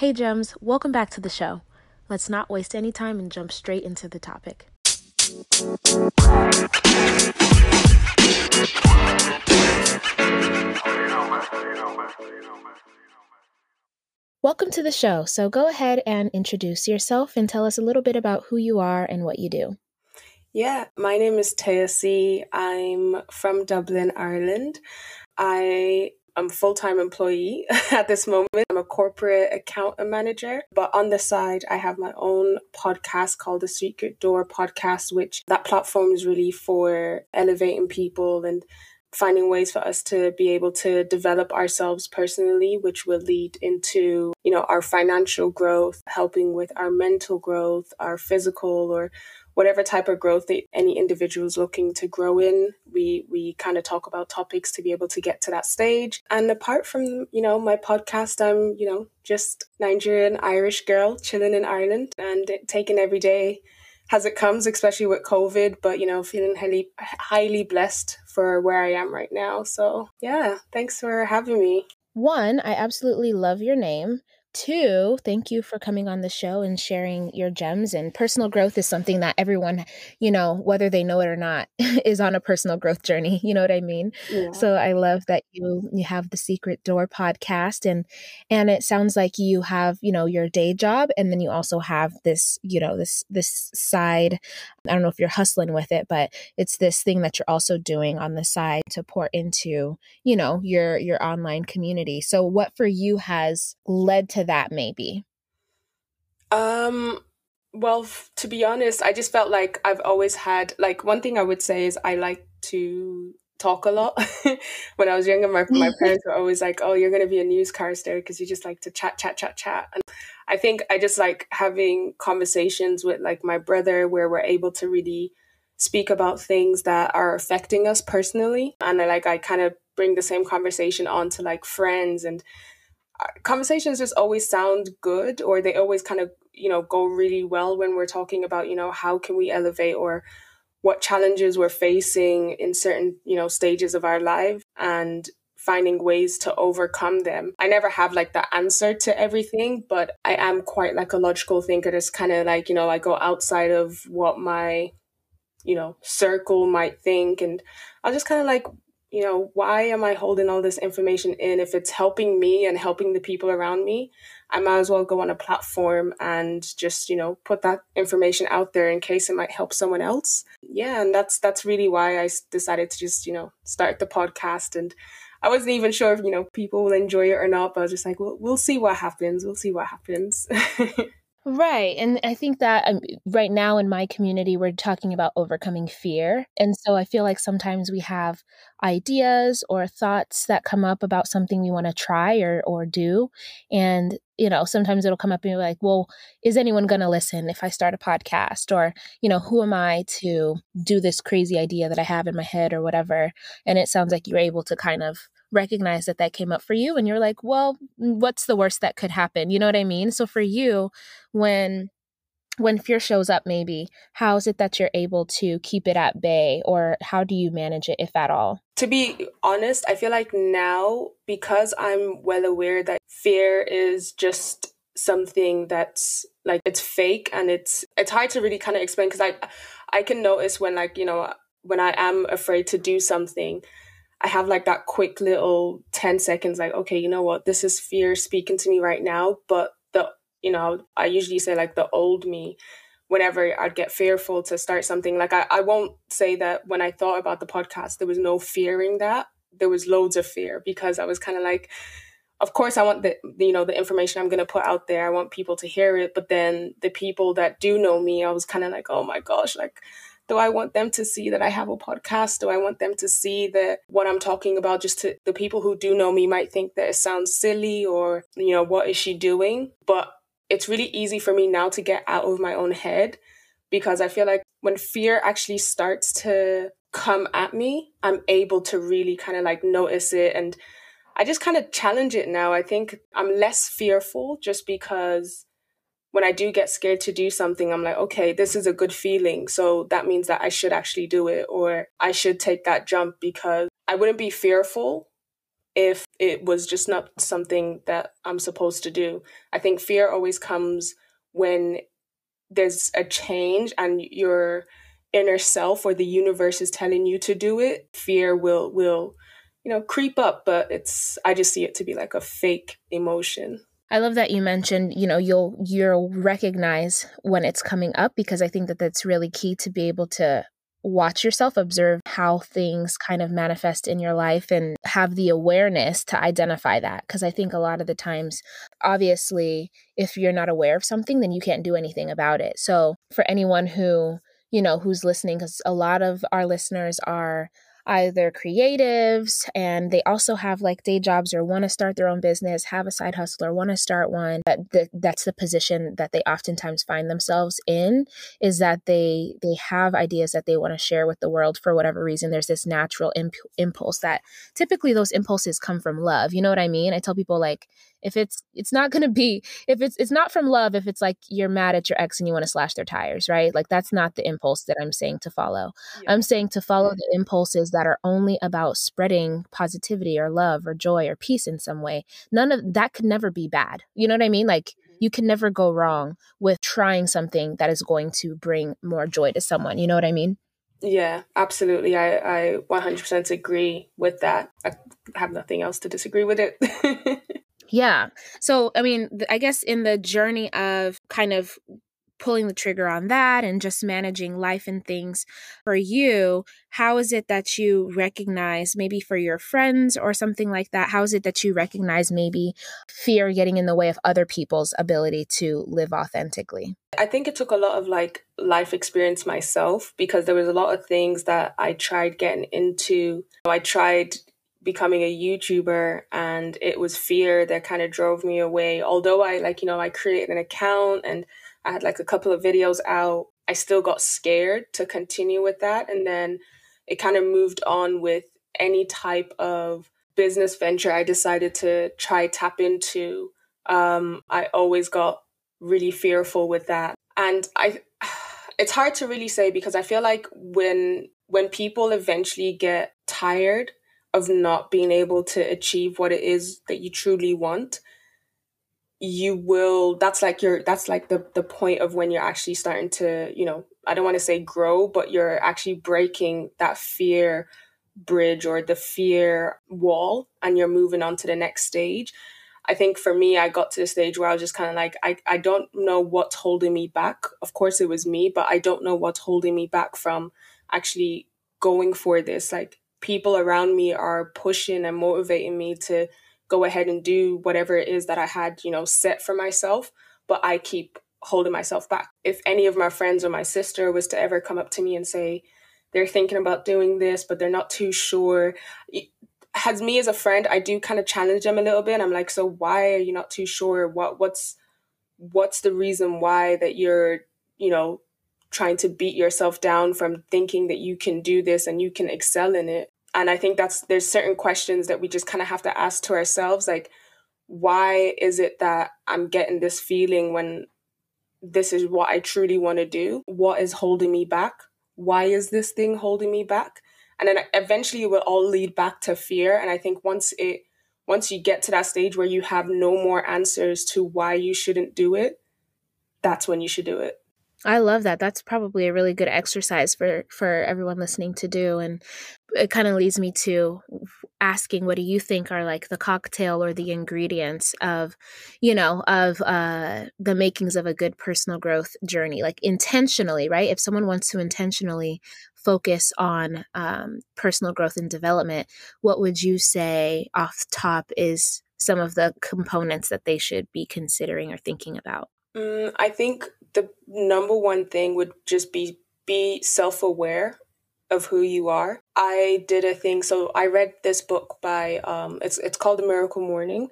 Hey, Gems, welcome back to the show. Let's not waste any time and jump straight into the topic. Welcome to the show. So go ahead and introduce yourself and tell us a little bit about who you are and what you do. Yeah, my name is Taya C. I'm from Dublin, Ireland. I am a full time employee at this moment. I'm a corporate account manager, but on the side, I have my own podcast called the Secret Door Podcast, which that platform is really for elevating people and finding ways for us to be able to develop ourselves personally which will lead into you know our financial growth helping with our mental growth our physical or whatever type of growth that any individual is looking to grow in. We we kind of talk about topics to be able to get to that stage. And apart from you know my podcast, I'm you know just Nigerian Irish girl chilling in Ireland and taking every day as it comes, especially with COVID. But you know, feeling highly highly blessed for where I am right now. So yeah, thanks for having me. One, I absolutely love your name. Two, thank you for coming on the show and sharing your gems. And personal growth is something that everyone, you know, whether they know it or not, is on a personal growth journey. You know what I mean? Yeah. So I love that you you have the Secret Door podcast, and and it sounds like you have you know your day job, and then you also have this you know this this side. I don't know if you're hustling with it, but it's this thing that you're also doing on the side to pour into you know your your online community. So what for you has led to that maybe? Um well, f- to be honest, I just felt like I've always had like one thing I would say is I like to talk a lot. when I was younger, my my parents were always like, "Oh, you're going to be a news newscaster because you just like to chat, chat, chat, chat." And I think I just like having conversations with like my brother where we're able to really speak about things that are affecting us personally, and I, like I kind of bring the same conversation on to like friends and uh, conversations just always sound good or they always kind of you know go really well when we're talking about you know how can we elevate or what challenges we're facing in certain you know stages of our life and finding ways to overcome them. I never have like the answer to everything but i am quite like a logical thinker. It's kind of like you know i go outside of what my you know circle might think and i'll just kind of like you know, why am I holding all this information in? If it's helping me and helping the people around me, I might as well go on a platform and just, you know, put that information out there in case it might help someone else. Yeah, and that's that's really why I decided to just, you know, start the podcast and I wasn't even sure if, you know, people will enjoy it or not, but I was just like, well, we'll see what happens. We'll see what happens. Right. And I think that um, right now in my community, we're talking about overcoming fear. And so I feel like sometimes we have ideas or thoughts that come up about something we want to try or, or do. And, you know, sometimes it'll come up and you're like, well, is anyone going to listen if I start a podcast? Or, you know, who am I to do this crazy idea that I have in my head or whatever? And it sounds like you're able to kind of recognize that that came up for you and you're like well mm, what's the worst that could happen? You know what i mean? So for you when when fear shows up maybe how is it that you're able to keep it at bay or how do you manage it if at all? To be honest i feel like now because i'm well aware that fear is just something that's like it's fake and it's it's hard to really kind of explain because i i can notice when like you know when i am afraid to do something I have like that quick little 10 seconds, like, okay, you know what? This is fear speaking to me right now. But the, you know, I usually say like the old me, whenever I'd get fearful to start something, like I, I won't say that when I thought about the podcast, there was no fearing that. There was loads of fear because I was kind of like, of course I want the you know the information I'm going to put out there. I want people to hear it, but then the people that do know me, I was kind of like, oh my gosh, like do I want them to see that I have a podcast? Do I want them to see that what I'm talking about, just to the people who do know me might think that it sounds silly or, you know, what is she doing? But it's really easy for me now to get out of my own head because I feel like when fear actually starts to come at me, I'm able to really kind of like notice it and I just kind of challenge it now. I think I'm less fearful just because when I do get scared to do something, I'm like, okay, this is a good feeling. So that means that I should actually do it or I should take that jump because I wouldn't be fearful if it was just not something that I'm supposed to do. I think fear always comes when there's a change and your inner self or the universe is telling you to do it. Fear will will you know creep up, but it's I just see it to be like a fake emotion. I love that you mentioned, you know, you'll you'll recognize when it's coming up because I think that that's really key to be able to watch yourself, observe how things kind of manifest in your life and have the awareness to identify that. Because I think a lot of the times, obviously, if you're not aware of something, then you can't do anything about it. So for anyone who, you know, who's listening, because a lot of our listeners are either creatives and they also have like day jobs or want to start their own business, have a side hustle or want to start one. That that's the position that they oftentimes find themselves in is that they they have ideas that they want to share with the world for whatever reason. There's this natural imp- impulse that typically those impulses come from love. You know what I mean? I tell people like if it's it's not going to be if it's it's not from love if it's like you're mad at your ex and you want to slash their tires right like that's not the impulse that i'm saying to follow yeah. i'm saying to follow the impulses that are only about spreading positivity or love or joy or peace in some way none of that could never be bad you know what i mean like mm-hmm. you can never go wrong with trying something that is going to bring more joy to someone you know what i mean yeah, absolutely. I, I 100% agree with that. I have nothing else to disagree with it. Yeah. So, I mean, I guess in the journey of kind of pulling the trigger on that and just managing life and things for you, how is it that you recognize maybe for your friends or something like that? How is it that you recognize maybe fear getting in the way of other people's ability to live authentically? I think it took a lot of like life experience myself because there was a lot of things that I tried getting into. I tried becoming a YouTuber and it was fear that kind of drove me away. Although I like, you know, I created an account and I had like a couple of videos out, I still got scared to continue with that. And then it kind of moved on with any type of business venture I decided to try tap into. Um, I always got really fearful with that. And I it's hard to really say because I feel like when when people eventually get tired of not being able to achieve what it is that you truly want you will that's like your that's like the the point of when you're actually starting to you know i don't want to say grow but you're actually breaking that fear bridge or the fear wall and you're moving on to the next stage. I think for me i got to the stage where i was just kind of like I, I don't know what's holding me back. Of course it was me but i don't know what's holding me back from actually going for this like people around me are pushing and motivating me to go ahead and do whatever it is that I had, you know, set for myself, but I keep holding myself back. If any of my friends or my sister was to ever come up to me and say they're thinking about doing this, but they're not too sure, has me as a friend, I do kind of challenge them a little bit. I'm like, so why are you not too sure? What what's what's the reason why that you're, you know, trying to beat yourself down from thinking that you can do this and you can excel in it. And I think that's there's certain questions that we just kind of have to ask to ourselves like why is it that I'm getting this feeling when this is what I truly want to do? What is holding me back? Why is this thing holding me back? And then eventually it will all lead back to fear. And I think once it once you get to that stage where you have no more answers to why you shouldn't do it, that's when you should do it. I love that. That's probably a really good exercise for for everyone listening to do and it kind of leads me to asking what do you think are like the cocktail or the ingredients of you know of uh the makings of a good personal growth journey? Like intentionally right? If someone wants to intentionally focus on um, personal growth and development what would you say off top is some of the components that they should be considering or thinking about mm, i think the number one thing would just be be self-aware of who you are. I did a thing so I read this book by um it's it's called The Miracle Morning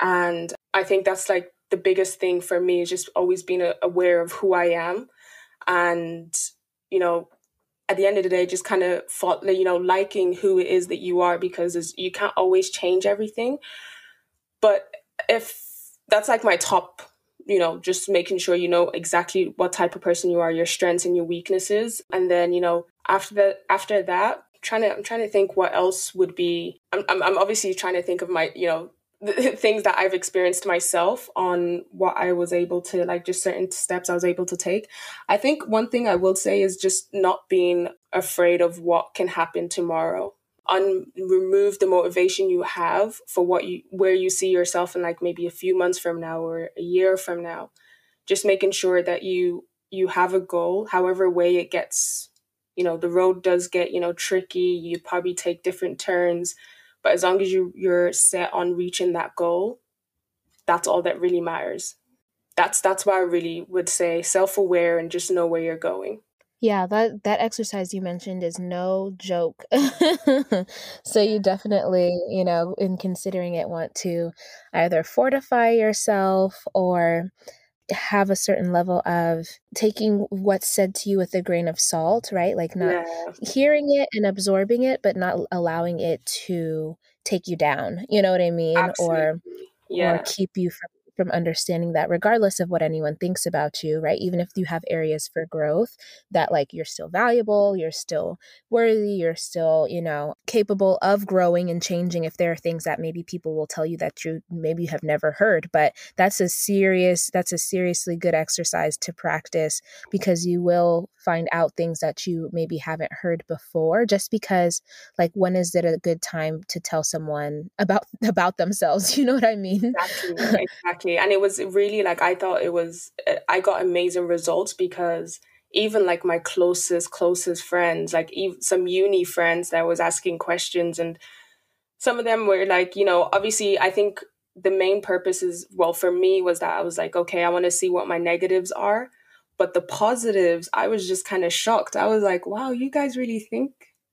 and I think that's like the biggest thing for me is just always being aware of who I am and you know at the end of the day just kind of you know liking who it is that you are because you can't always change everything but if that's like my top you know, just making sure you know exactly what type of person you are, your strengths and your weaknesses. And then, you know, after that after that, trying to I'm trying to think what else would be. I'm I'm, I'm obviously trying to think of my you know things that I've experienced myself on what I was able to like just certain steps I was able to take. I think one thing I will say is just not being afraid of what can happen tomorrow. Un remove the motivation you have for what you where you see yourself in like maybe a few months from now or a year from now. Just making sure that you you have a goal, however way it gets, you know, the road does get, you know, tricky, you probably take different turns but as long as you you're set on reaching that goal, that's all that really matters. That's that's why I really would say self-aware and just know where you're going. Yeah, that that exercise you mentioned is no joke. so you definitely, you know, in considering it want to either fortify yourself or have a certain level of taking what's said to you with a grain of salt, right? Like not yeah. hearing it and absorbing it, but not allowing it to take you down. You know what I mean? Absolutely. Or yeah. or keep you from from understanding that regardless of what anyone thinks about you, right? Even if you have areas for growth, that like you're still valuable, you're still worthy, you're still, you know, capable of growing and changing if there are things that maybe people will tell you that you maybe have never heard. But that's a serious, that's a seriously good exercise to practice because you will find out things that you maybe haven't heard before just because like when is it a good time to tell someone about about themselves you know what i mean exactly exactly and it was really like i thought it was i got amazing results because even like my closest closest friends like some uni friends that was asking questions and some of them were like you know obviously i think the main purpose is well for me was that i was like okay i want to see what my negatives are but the positives, I was just kind of shocked. I was like, wow, you guys really think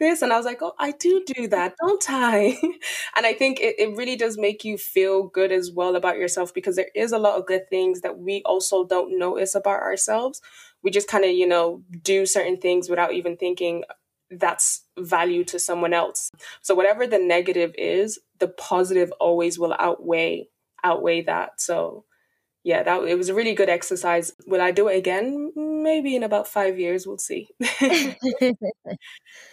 this? And I was like, oh, I do do that, don't I? and I think it, it really does make you feel good as well about yourself because there is a lot of good things that we also don't notice about ourselves. We just kind of, you know, do certain things without even thinking that's value to someone else. So whatever the negative is, the positive always will outweigh outweigh that. So yeah, that it was a really good exercise. Will I do it again? Maybe in about five years. We'll see.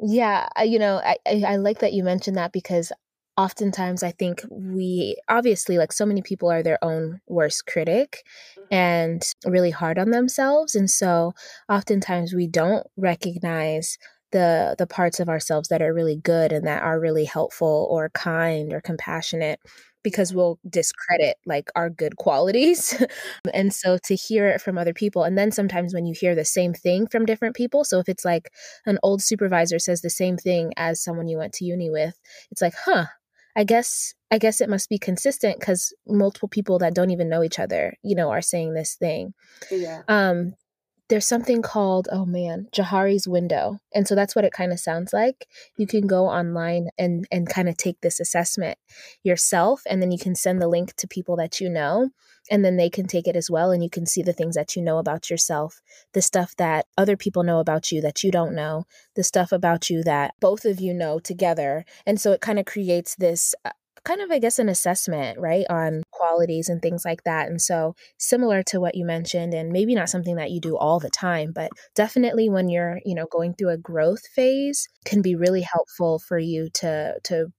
yeah, you know, I, I like that you mentioned that because oftentimes I think we obviously like so many people are their own worst critic mm-hmm. and really hard on themselves, and so oftentimes we don't recognize the the parts of ourselves that are really good and that are really helpful or kind or compassionate because we'll discredit like our good qualities. and so to hear it from other people, and then sometimes when you hear the same thing from different people, so if it's like an old supervisor says the same thing as someone you went to uni with, it's like, huh, I guess I guess it must be consistent because multiple people that don't even know each other, you know, are saying this thing. Yeah. Um, there's something called oh man Johari's window. And so that's what it kind of sounds like. You can go online and and kind of take this assessment yourself and then you can send the link to people that you know and then they can take it as well and you can see the things that you know about yourself the stuff that other people know about you that you don't know the stuff about you that both of you know together. And so it kind of creates this uh, kind of, I guess, an assessment, right, on qualities and things like that. And so, similar to what you mentioned, and maybe not something that you do all the time, but definitely when you're, you know, going through a growth phase, can be really helpful for you to to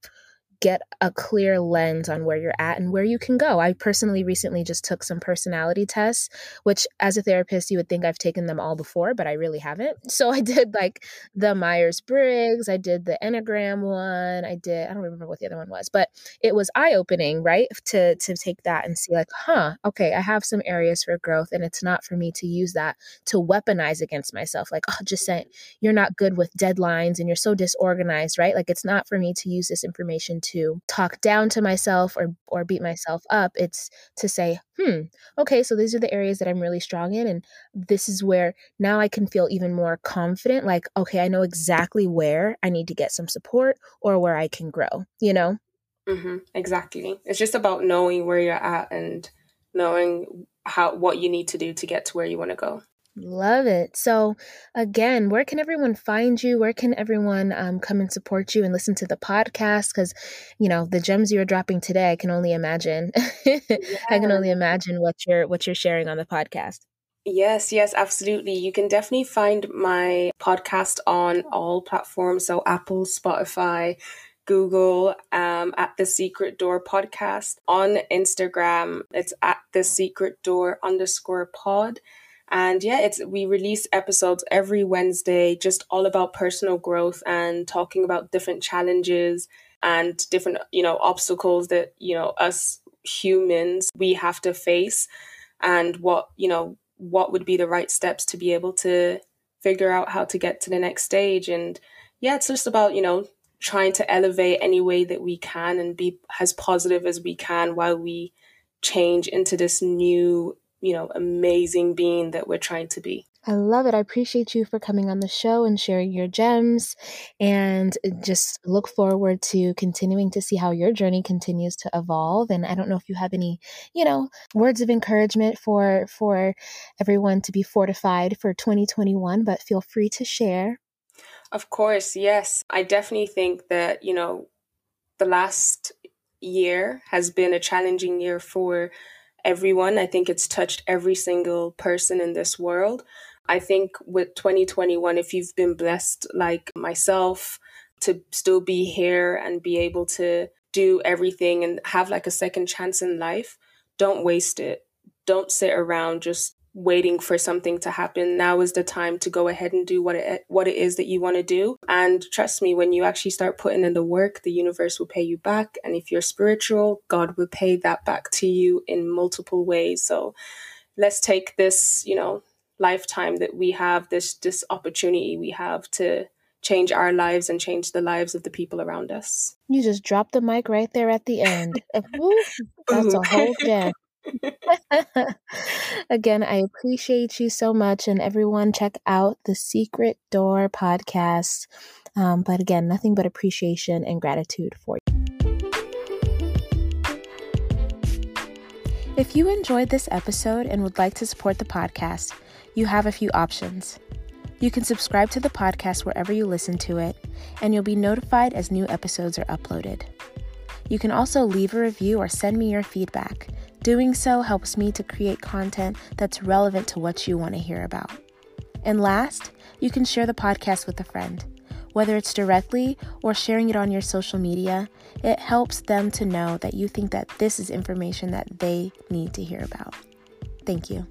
get a clear lens on where you're at and where you can go. I personally recently just took some personality tests, which as a therapist, you would think I've taken them all before, but I really haven't. So I did like the Myers Briggs, I did the Enneagram one, I did, I don't remember what the other one was, but it was eye opening, right? To, to take that and see, like, huh, okay, I have some areas for growth, and it's not for me to use that to weaponize against myself. Like, oh, just saying you're not good with deadlines and you're so disorganized, right? Like, it's not for me to use this information to talk down to myself or or beat myself up. It's to say, hmm, okay, so these are the areas that I'm really strong in and this is where now I can feel even more confident like, okay, I know exactly where I need to get some support or where I can grow, you know? Mm-hmm, exactly. It's just about knowing where you're at and knowing how what you need to do to get to where you want to go. Love it. So, again, where can everyone find you? Where can everyone um, come and support you and listen to the podcast? Because, you know, the gems you're dropping today, I can only imagine. Yeah. I can only imagine what you're what you're sharing on the podcast. Yes, yes, absolutely. You can definitely find my podcast on all platforms. So Apple, Spotify, Google um, at the Secret Door podcast. On Instagram, it's at the Secret Door underscore pod. And yeah, it's we release episodes every Wednesday, just all about personal growth and talking about different challenges and different, you know, obstacles that, you know, us humans we have to face and what, you know, what would be the right steps to be able to figure out how to get to the next stage. And yeah, it's just about, you know, trying to elevate any way that we can and be as positive as we can while we change into this new, you know, amazing being that we're trying to be. I love it. I appreciate you for coming on the show and sharing your gems and just look forward to continuing to see how your journey continues to evolve and I don't know if you have any, you know, words of encouragement for for everyone to be fortified for 2021, but feel free to share. Of course, yes. I definitely think that, you know, the last year has been a challenging year for everyone. I think it's touched every single person in this world. I think with 2021, if you've been blessed like myself to still be here and be able to do everything and have like a second chance in life, don't waste it. Don't sit around just waiting for something to happen. Now is the time to go ahead and do what it what it is that you want to do. And trust me, when you actually start putting in the work, the universe will pay you back. And if you're spiritual, God will pay that back to you in multiple ways. So let's take this, you know, lifetime that we have, this this opportunity we have to change our lives and change the lives of the people around us. You just dropped the mic right there at the end. That's a whole gem. Again, I appreciate you so much, and everyone check out the Secret Door podcast. Um, but again, nothing but appreciation and gratitude for you. If you enjoyed this episode and would like to support the podcast, you have a few options. You can subscribe to the podcast wherever you listen to it, and you'll be notified as new episodes are uploaded. You can also leave a review or send me your feedback. Doing so helps me to create content that's relevant to what you want to hear about. And last, you can share the podcast with a friend. Whether it's directly or sharing it on your social media, it helps them to know that you think that this is information that they need to hear about. Thank you.